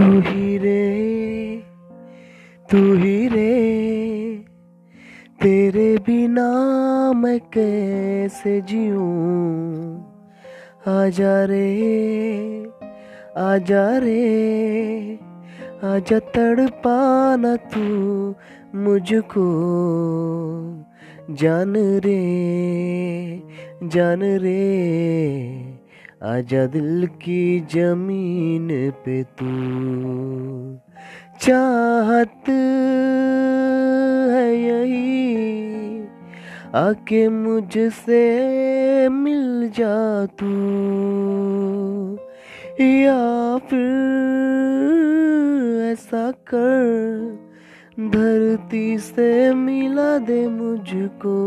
तू ही रे, तू ही रे, तेरे बिना मैं कैसे जीऊं? आजा रे आजा रे, आजा तड़पाना तू मुझको। जान रे जान रे आजा दिल की ज़मीन पे तू। चाहत है यही आके मुझसे मिल जा तू। या फिर ऐसा कर, धरती से मिला दे मुझको।